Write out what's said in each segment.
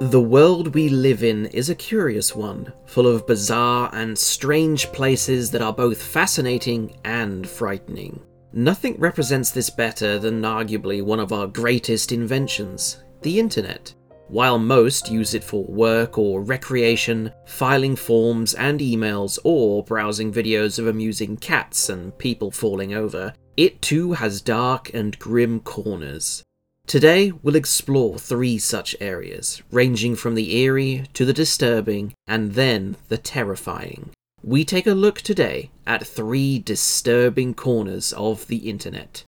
The world we live in is a curious one, full of bizarre and strange places that are both fascinating and frightening. Nothing represents this better than arguably one of our greatest inventions the internet. While most use it for work or recreation, filing forms and emails, or browsing videos of amusing cats and people falling over, it too has dark and grim corners. Today, we'll explore three such areas, ranging from the eerie to the disturbing and then the terrifying. We take a look today at three disturbing corners of the internet.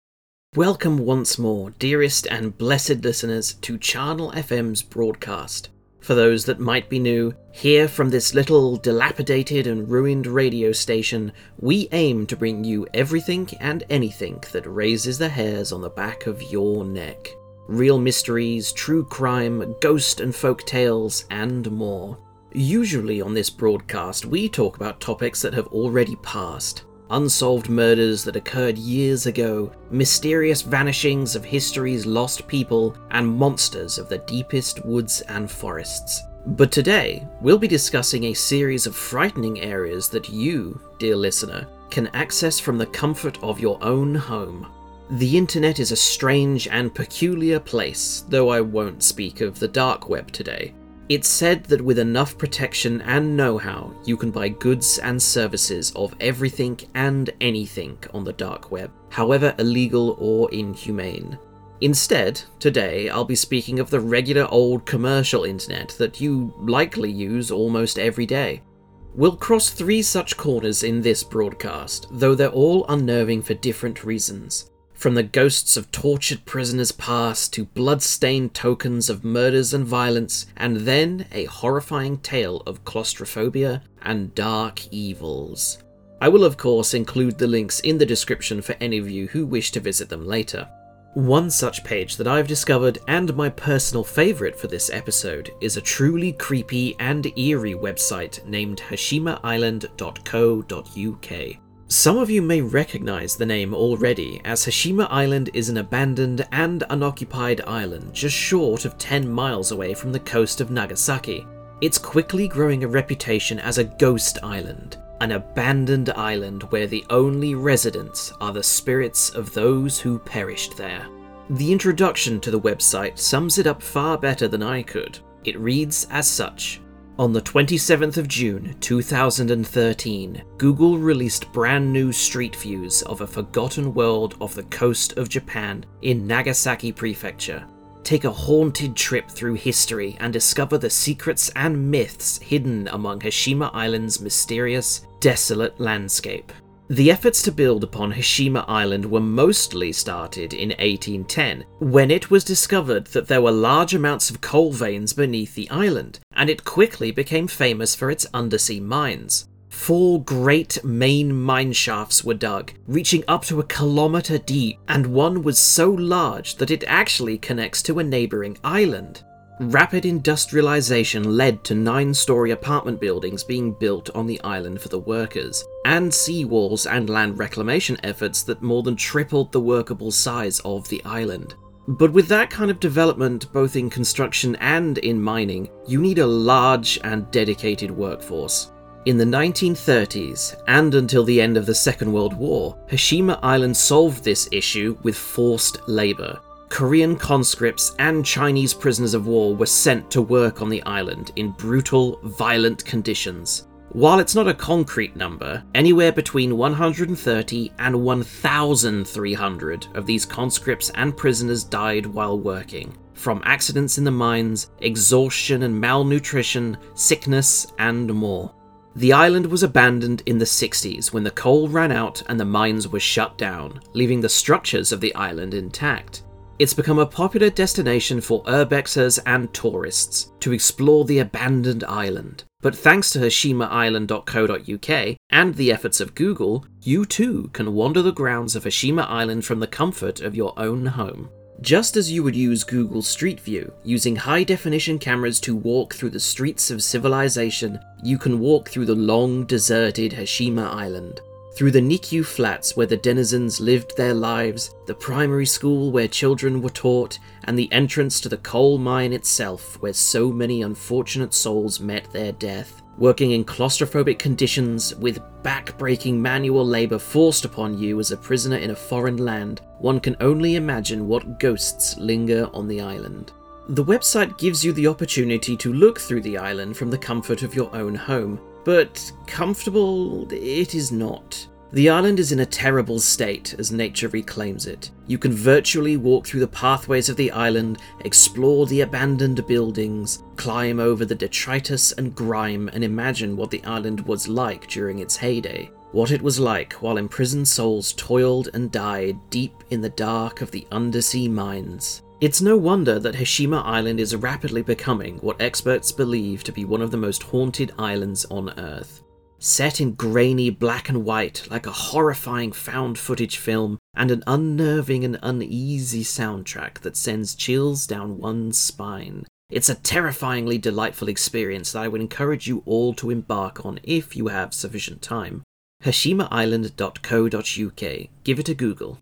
Welcome once more, dearest and blessed listeners, to Charnel FM's broadcast. For those that might be new, here from this little dilapidated and ruined radio station, we aim to bring you everything and anything that raises the hairs on the back of your neck real mysteries, true crime, ghost and folk tales, and more. Usually on this broadcast, we talk about topics that have already passed unsolved murders that occurred years ago, mysterious vanishings of history's lost people, and monsters of the deepest woods and forests. But today, we'll be discussing a series of frightening areas that you, dear listener, can access from the comfort of your own home. The internet is a strange and peculiar place, though I won't speak of the dark web today. It's said that with enough protection and know how, you can buy goods and services of everything and anything on the dark web, however illegal or inhumane. Instead, today I'll be speaking of the regular old commercial internet that you likely use almost every day. We'll cross three such corners in this broadcast, though they're all unnerving for different reasons. From the ghosts of tortured prisoners past to blood-stained tokens of murders and violence, and then a horrifying tale of claustrophobia and dark evils. I will, of course, include the links in the description for any of you who wish to visit them later. One such page that I've discovered, and my personal favourite for this episode, is a truly creepy and eerie website named HashimaIsland.co.uk. Some of you may recognize the name already, as Hashima Island is an abandoned and unoccupied island just short of 10 miles away from the coast of Nagasaki. It's quickly growing a reputation as a ghost island, an abandoned island where the only residents are the spirits of those who perished there. The introduction to the website sums it up far better than I could. It reads as such on the 27th of June 2013, Google released brand new street views of a forgotten world off the coast of Japan in Nagasaki Prefecture. Take a haunted trip through history and discover the secrets and myths hidden among Hashima Island's mysterious, desolate landscape. The efforts to build upon Hashima Island were mostly started in 1810, when it was discovered that there were large amounts of coal veins beneath the island, and it quickly became famous for its undersea mines. Four great main mine shafts were dug, reaching up to a kilometre deep, and one was so large that it actually connects to a neighbouring island. Rapid industrialization led to nine story apartment buildings being built on the island for the workers, and seawalls and land reclamation efforts that more than tripled the workable size of the island. But with that kind of development, both in construction and in mining, you need a large and dedicated workforce. In the 1930s, and until the end of the Second World War, Hashima Island solved this issue with forced labour, Korean conscripts and Chinese prisoners of war were sent to work on the island in brutal, violent conditions. While it's not a concrete number, anywhere between 130 and 1,300 of these conscripts and prisoners died while working, from accidents in the mines, exhaustion and malnutrition, sickness, and more. The island was abandoned in the 60s when the coal ran out and the mines were shut down, leaving the structures of the island intact. It's become a popular destination for urbexers and tourists to explore the abandoned island. But thanks to HashimaIsland.co.uk and the efforts of Google, you too can wander the grounds of Hashima Island from the comfort of your own home. Just as you would use Google Street View, using high definition cameras to walk through the streets of civilization, you can walk through the long, deserted Hashima Island. Through the NICU flats where the denizens lived their lives, the primary school where children were taught, and the entrance to the coal mine itself where so many unfortunate souls met their death. Working in claustrophobic conditions, with back-breaking manual labour forced upon you as a prisoner in a foreign land, one can only imagine what ghosts linger on the island. The website gives you the opportunity to look through the island from the comfort of your own home, but comfortable it is not. The island is in a terrible state as nature reclaims it. You can virtually walk through the pathways of the island, explore the abandoned buildings, climb over the detritus and grime, and imagine what the island was like during its heyday. What it was like while imprisoned souls toiled and died deep in the dark of the undersea mines. It's no wonder that Hashima Island is rapidly becoming what experts believe to be one of the most haunted islands on Earth. Set in grainy black and white like a horrifying found footage film, and an unnerving and uneasy soundtrack that sends chills down one's spine. It's a terrifyingly delightful experience that I would encourage you all to embark on if you have sufficient time. HashimaIsland.co.uk. Give it a Google.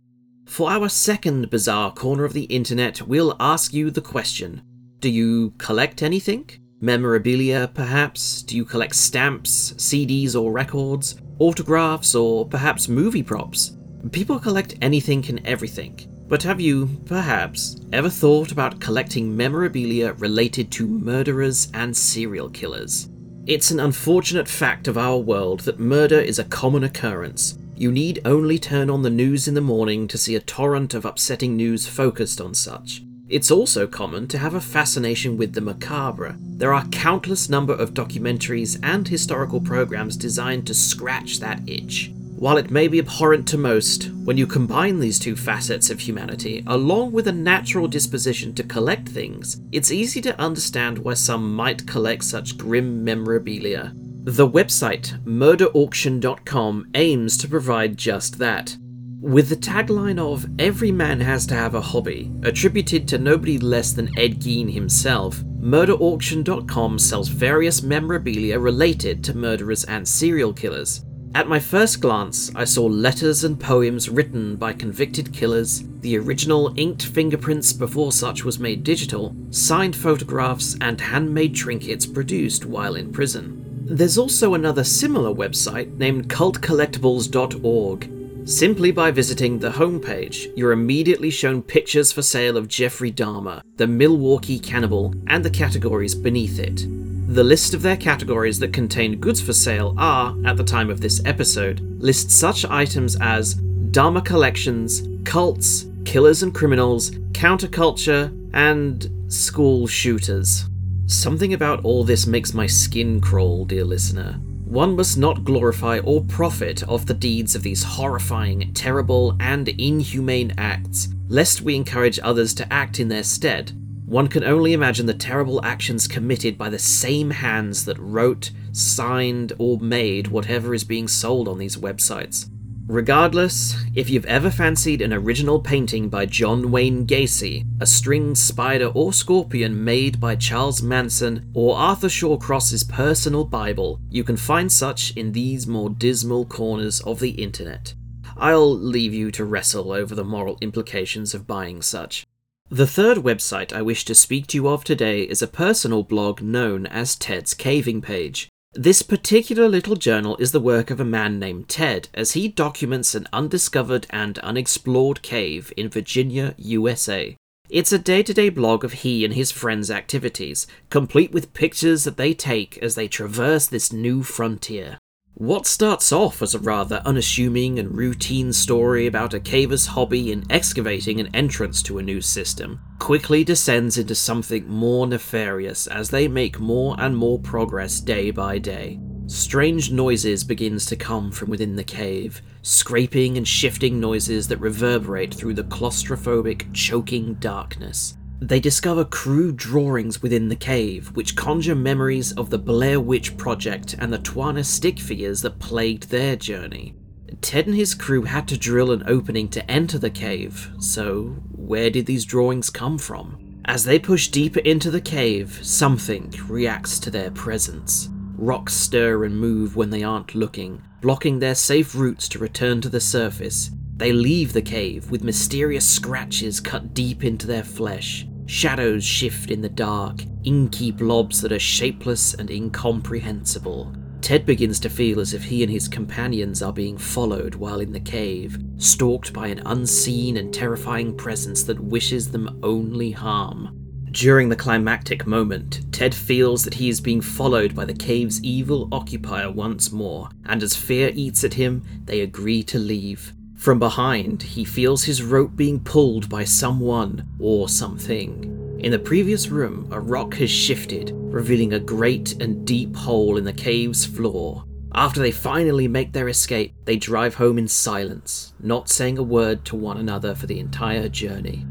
For our second bizarre corner of the internet, we'll ask you the question Do you collect anything? Memorabilia, perhaps? Do you collect stamps, CDs, or records? Autographs, or perhaps movie props? People collect anything and everything. But have you, perhaps, ever thought about collecting memorabilia related to murderers and serial killers? It's an unfortunate fact of our world that murder is a common occurrence, you need only turn on the news in the morning to see a torrent of upsetting news focused on such. It's also common to have a fascination with the macabre. There are countless number of documentaries and historical programs designed to scratch that itch. While it may be abhorrent to most, when you combine these two facets of humanity, along with a natural disposition to collect things, it's easy to understand why some might collect such grim memorabilia. The website murderauction.com aims to provide just that. With the tagline of Every man has to have a hobby, attributed to nobody less than Ed Gein himself, murderauction.com sells various memorabilia related to murderers and serial killers. At my first glance, I saw letters and poems written by convicted killers, the original inked fingerprints before such was made digital, signed photographs, and handmade trinkets produced while in prison. There's also another similar website named cultcollectibles.org. Simply by visiting the homepage, you're immediately shown pictures for sale of Jeffrey Dahmer, the Milwaukee cannibal, and the categories beneath it. The list of their categories that contain goods for sale are, at the time of this episode, list such items as Dahmer collections, cults, killers and criminals, counterculture, and school shooters. Something about all this makes my skin crawl, dear listener. One must not glorify or profit off the deeds of these horrifying, terrible, and inhumane acts, lest we encourage others to act in their stead. One can only imagine the terrible actions committed by the same hands that wrote, signed, or made whatever is being sold on these websites. Regardless, if you've ever fancied an original painting by John Wayne Gacy, a stringed spider or scorpion made by Charles Manson, or Arthur Shawcross's personal Bible, you can find such in these more dismal corners of the internet. I'll leave you to wrestle over the moral implications of buying such. The third website I wish to speak to you of today is a personal blog known as Ted's Caving Page. This particular little journal is the work of a man named Ted as he documents an undiscovered and unexplored cave in Virginia, USA. It's a day to day blog of he and his friends' activities, complete with pictures that they take as they traverse this new frontier. What starts off as a rather unassuming and routine story about a caver's hobby in excavating an entrance to a new system quickly descends into something more nefarious as they make more and more progress day by day. Strange noises begins to come from within the cave, scraping and shifting noises that reverberate through the claustrophobic, choking darkness they discover crude drawings within the cave, which conjure memories of the Blair Witch Project and the Twana stick figures that plagued their journey. Ted and his crew had to drill an opening to enter the cave, so where did these drawings come from? As they push deeper into the cave, something reacts to their presence. Rocks stir and move when they aren't looking, blocking their safe routes to return to the surface. They leave the cave with mysterious scratches cut deep into their flesh. Shadows shift in the dark, inky blobs that are shapeless and incomprehensible. Ted begins to feel as if he and his companions are being followed while in the cave, stalked by an unseen and terrifying presence that wishes them only harm. During the climactic moment, Ted feels that he is being followed by the cave's evil occupier once more, and as fear eats at him, they agree to leave. From behind, he feels his rope being pulled by someone or something. In the previous room, a rock has shifted, revealing a great and deep hole in the cave's floor. After they finally make their escape, they drive home in silence, not saying a word to one another for the entire journey.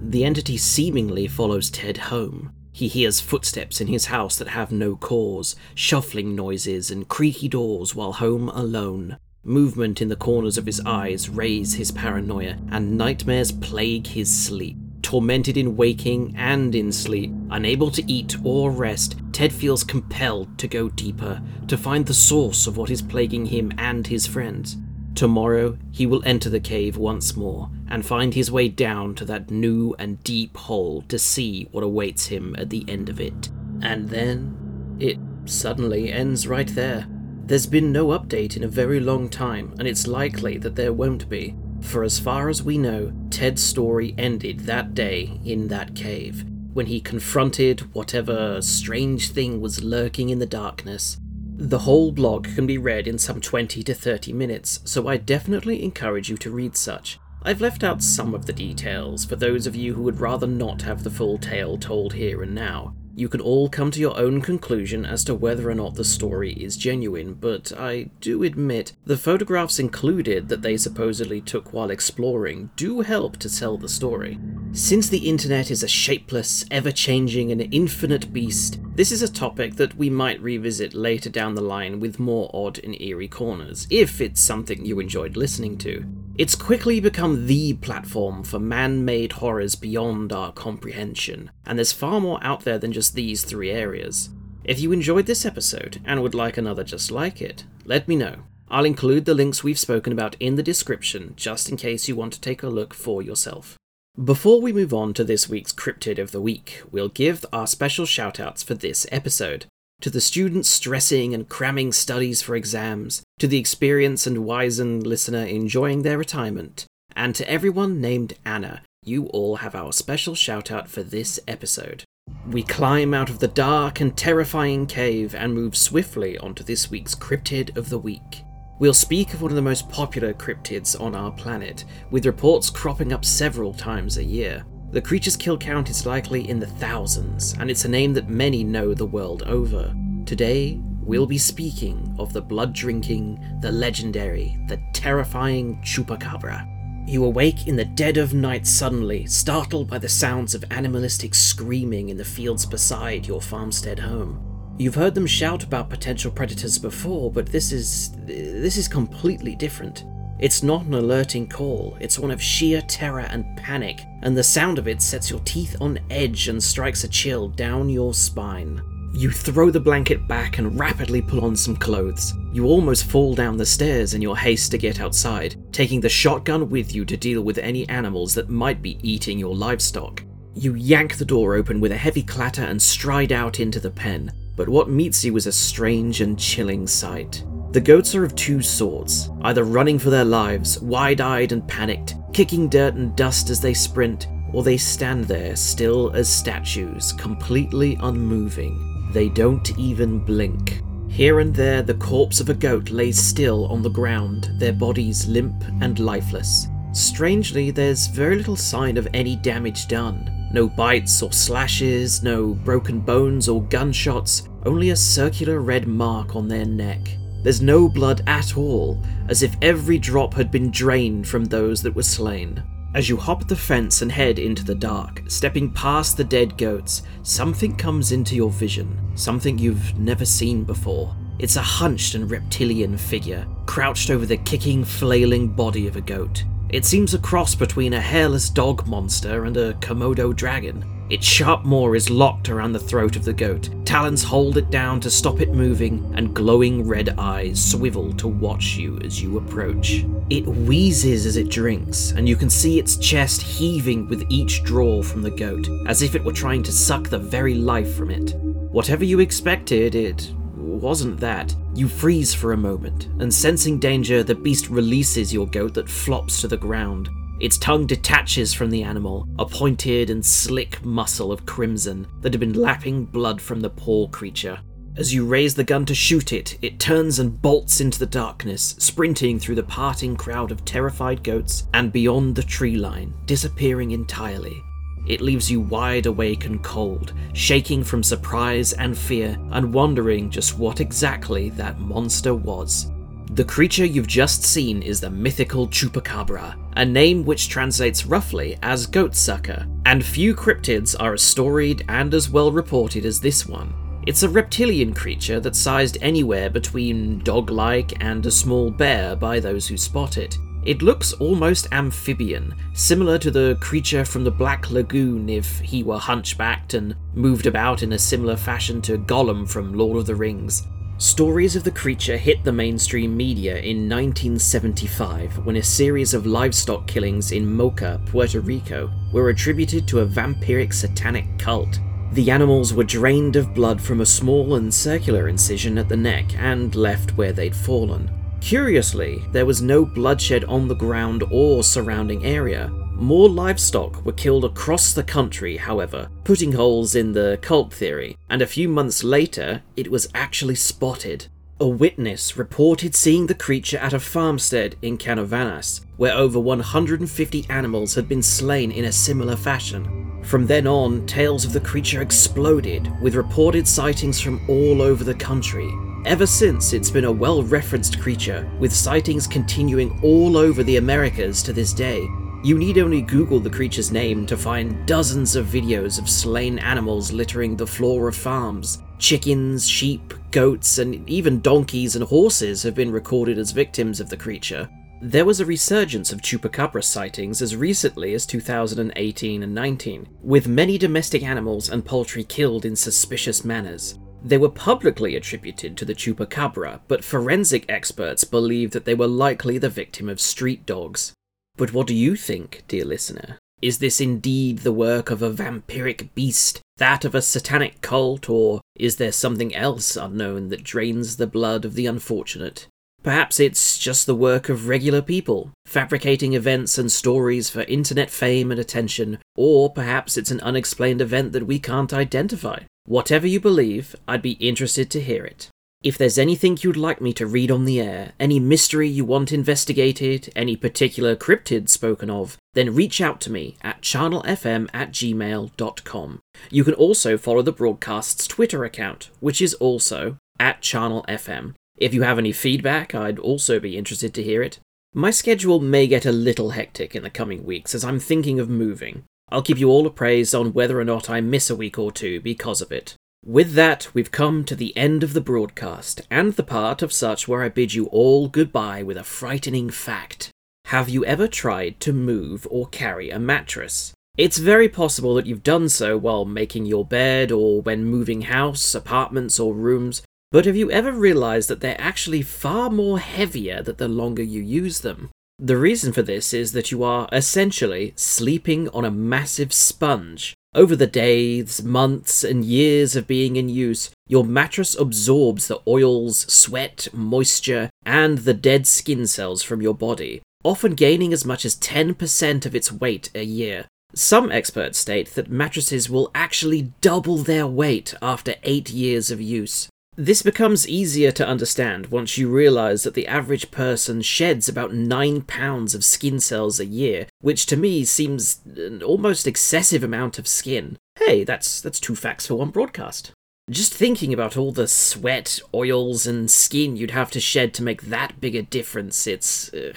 The entity seemingly follows Ted home. He hears footsteps in his house that have no cause, shuffling noises and creaky doors while home alone. Movement in the corners of his eyes raise his paranoia, and nightmares plague his sleep. Tormented in waking and in sleep, unable to eat or rest, Ted feels compelled to go deeper, to find the source of what is plaguing him and his friends. Tomorrow, he will enter the cave once more and find his way down to that new and deep hole to see what awaits him at the end of it. And then, it suddenly ends right there. There's been no update in a very long time, and it's likely that there won't be. For as far as we know, Ted's story ended that day in that cave, when he confronted whatever strange thing was lurking in the darkness the whole blog can be read in some 20 to 30 minutes, so I definitely encourage you to read such. I've left out some of the details for those of you who would rather not have the full tale told here and now. You can all come to your own conclusion as to whether or not the story is genuine, but I do admit the photographs included that they supposedly took while exploring do help to tell the story. Since the internet is a shapeless, ever changing, and infinite beast, this is a topic that we might revisit later down the line with more odd and eerie corners, if it's something you enjoyed listening to. It's quickly become the platform for man made horrors beyond our comprehension, and there's far more out there than just these three areas. If you enjoyed this episode and would like another just like it, let me know. I'll include the links we've spoken about in the description just in case you want to take a look for yourself. Before we move on to this week's Cryptid of the Week, we'll give our special shoutouts for this episode to the students stressing and cramming studies for exams, to the experienced and wizened listener enjoying their retirement, and to everyone named Anna, you all have our special shout out for this episode. We climb out of the dark and terrifying cave and move swiftly onto this week's Cryptid of the Week. We'll speak of one of the most popular cryptids on our planet, with reports cropping up several times a year. The creature's kill count is likely in the thousands, and it's a name that many know the world over. Today, we'll be speaking of the blood drinking, the legendary, the terrifying Chupacabra. You awake in the dead of night suddenly, startled by the sounds of animalistic screaming in the fields beside your farmstead home. You've heard them shout about potential predators before, but this is this is completely different. It's not an alerting call, it's one of sheer terror and panic, and the sound of it sets your teeth on edge and strikes a chill down your spine. You throw the blanket back and rapidly pull on some clothes. You almost fall down the stairs in your haste to get outside, taking the shotgun with you to deal with any animals that might be eating your livestock. You yank the door open with a heavy clatter and stride out into the pen, but what meets you is a strange and chilling sight. The goats are of two sorts, either running for their lives, wide eyed and panicked, kicking dirt and dust as they sprint, or they stand there still as statues, completely unmoving. They don't even blink. Here and there, the corpse of a goat lays still on the ground, their bodies limp and lifeless. Strangely, there's very little sign of any damage done. No bites or slashes, no broken bones or gunshots, only a circular red mark on their neck. There's no blood at all, as if every drop had been drained from those that were slain. As you hop the fence and head into the dark, stepping past the dead goats, something comes into your vision, something you've never seen before. It's a hunched and reptilian figure, crouched over the kicking, flailing body of a goat. It seems a cross between a hairless dog monster and a Komodo dragon. Its sharp maw is locked around the throat of the goat. Talons hold it down to stop it moving, and glowing red eyes swivel to watch you as you approach. It wheezes as it drinks, and you can see its chest heaving with each draw from the goat, as if it were trying to suck the very life from it. Whatever you expected, it wasn't that. You freeze for a moment, and sensing danger, the beast releases your goat that flops to the ground. Its tongue detaches from the animal, a pointed and slick muscle of crimson that had been lapping blood from the poor creature. As you raise the gun to shoot it, it turns and bolts into the darkness, sprinting through the parting crowd of terrified goats and beyond the tree line, disappearing entirely. It leaves you wide awake and cold, shaking from surprise and fear, and wondering just what exactly that monster was. The creature you've just seen is the mythical Chupacabra, a name which translates roughly as goat sucker, and few cryptids are as storied and as well reported as this one. It's a reptilian creature that's sized anywhere between dog like and a small bear by those who spot it. It looks almost amphibian, similar to the creature from the Black Lagoon if he were hunchbacked and moved about in a similar fashion to Gollum from Lord of the Rings. Stories of the creature hit the mainstream media in 1975 when a series of livestock killings in Moca, Puerto Rico, were attributed to a vampiric satanic cult. The animals were drained of blood from a small and circular incision at the neck and left where they'd fallen. Curiously, there was no bloodshed on the ground or surrounding area, more livestock were killed across the country, however, putting holes in the cult theory, and a few months later, it was actually spotted. A witness reported seeing the creature at a farmstead in Canovanas, where over 150 animals had been slain in a similar fashion. From then on, tales of the creature exploded, with reported sightings from all over the country. Ever since, it's been a well referenced creature, with sightings continuing all over the Americas to this day, you need only Google the creature's name to find dozens of videos of slain animals littering the floor of farms. Chickens, sheep, goats, and even donkeys and horses have been recorded as victims of the creature. There was a resurgence of chupacabra sightings as recently as 2018 and 19, with many domestic animals and poultry killed in suspicious manners. They were publicly attributed to the chupacabra, but forensic experts believe that they were likely the victim of street dogs. But what do you think, dear listener? Is this indeed the work of a vampiric beast, that of a satanic cult, or is there something else unknown that drains the blood of the unfortunate? Perhaps it's just the work of regular people, fabricating events and stories for internet fame and attention, or perhaps it's an unexplained event that we can't identify. Whatever you believe, I'd be interested to hear it. If there's anything you'd like me to read on the air, any mystery you want investigated, any particular cryptid spoken of, then reach out to me at charnelfm at gmail.com. You can also follow the broadcast's Twitter account, which is also at charnelfm. If you have any feedback, I'd also be interested to hear it. My schedule may get a little hectic in the coming weeks as I'm thinking of moving. I'll keep you all appraised on whether or not I miss a week or two because of it. With that, we've come to the end of the broadcast, and the part of such where I bid you all goodbye with a frightening fact. Have you ever tried to move or carry a mattress? It's very possible that you've done so while making your bed or when moving house, apartments, or rooms, but have you ever realized that they're actually far more heavier that the longer you use them? The reason for this is that you are essentially sleeping on a massive sponge over the days, months, and years of being in use, your mattress absorbs the oils, sweat, moisture, and the dead skin cells from your body, often gaining as much as 10% of its weight a year. Some experts state that mattresses will actually double their weight after 8 years of use. This becomes easier to understand once you realize that the average person sheds about 9 pounds of skin cells a year, which to me seems an almost excessive amount of skin. Hey, that's that's two facts for one broadcast. Just thinking about all the sweat, oils, and skin you'd have to shed to make that big a difference, it's. Uh,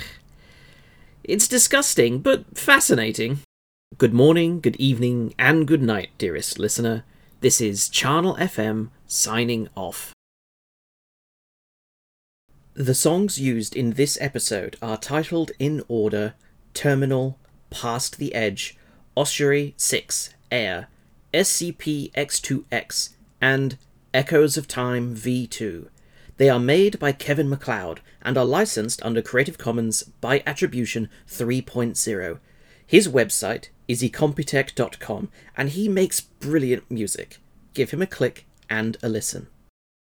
it's disgusting, but fascinating. Good morning, good evening, and good night, dearest listener. This is Charnel FM signing off. The songs used in this episode are titled in order Terminal, Past the Edge, Ossuary 6, Air, SCP X2X, and Echoes of Time V2. They are made by Kevin MacLeod and are licensed under Creative Commons by Attribution 3.0. His website is incompetech.com and he makes brilliant music. Give him a click and a listen.